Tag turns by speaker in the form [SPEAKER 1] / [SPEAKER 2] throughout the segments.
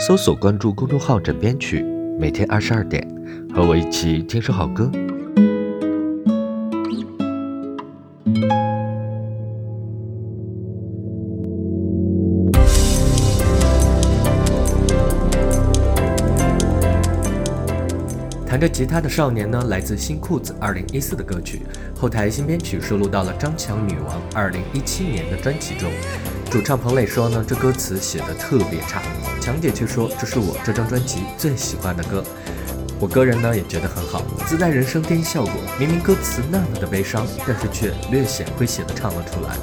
[SPEAKER 1] 搜索关注公众号“枕边曲”，每天二十二点，和我一起听首好歌。弹着吉他的少年呢，来自新裤子二零一四的歌曲，后台新编曲收录到了张强女王二零一七年的专辑中。主唱彭磊说呢，这歌词写的特别差，强姐却说这是我这张专辑最喜欢的歌。我个人呢也觉得很好，自带人声电音效果。明明歌词那么的悲伤，但是却略显诙谐的唱了出来。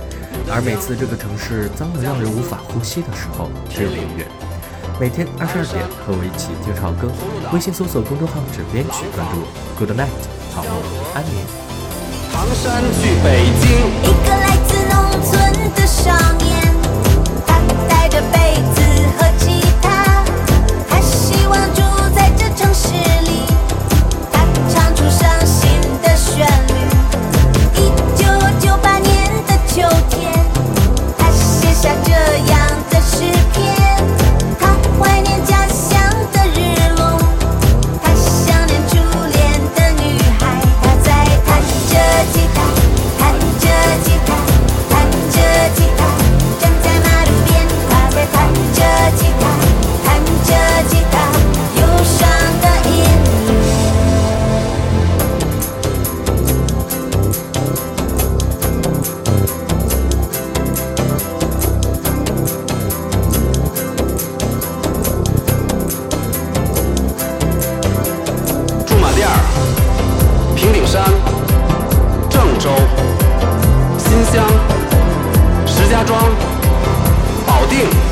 [SPEAKER 1] 而每次这个城市脏得让人无法呼吸的时候，只有音乐。每天二十二点，和我一起听潮歌。微信搜索公众号“枕边曲”，关注我。Good night，好梦，安眠。
[SPEAKER 2] 唐山去北京，
[SPEAKER 3] 一个来自农村的少年，定山郑州新乡石家
[SPEAKER 2] 庄保定。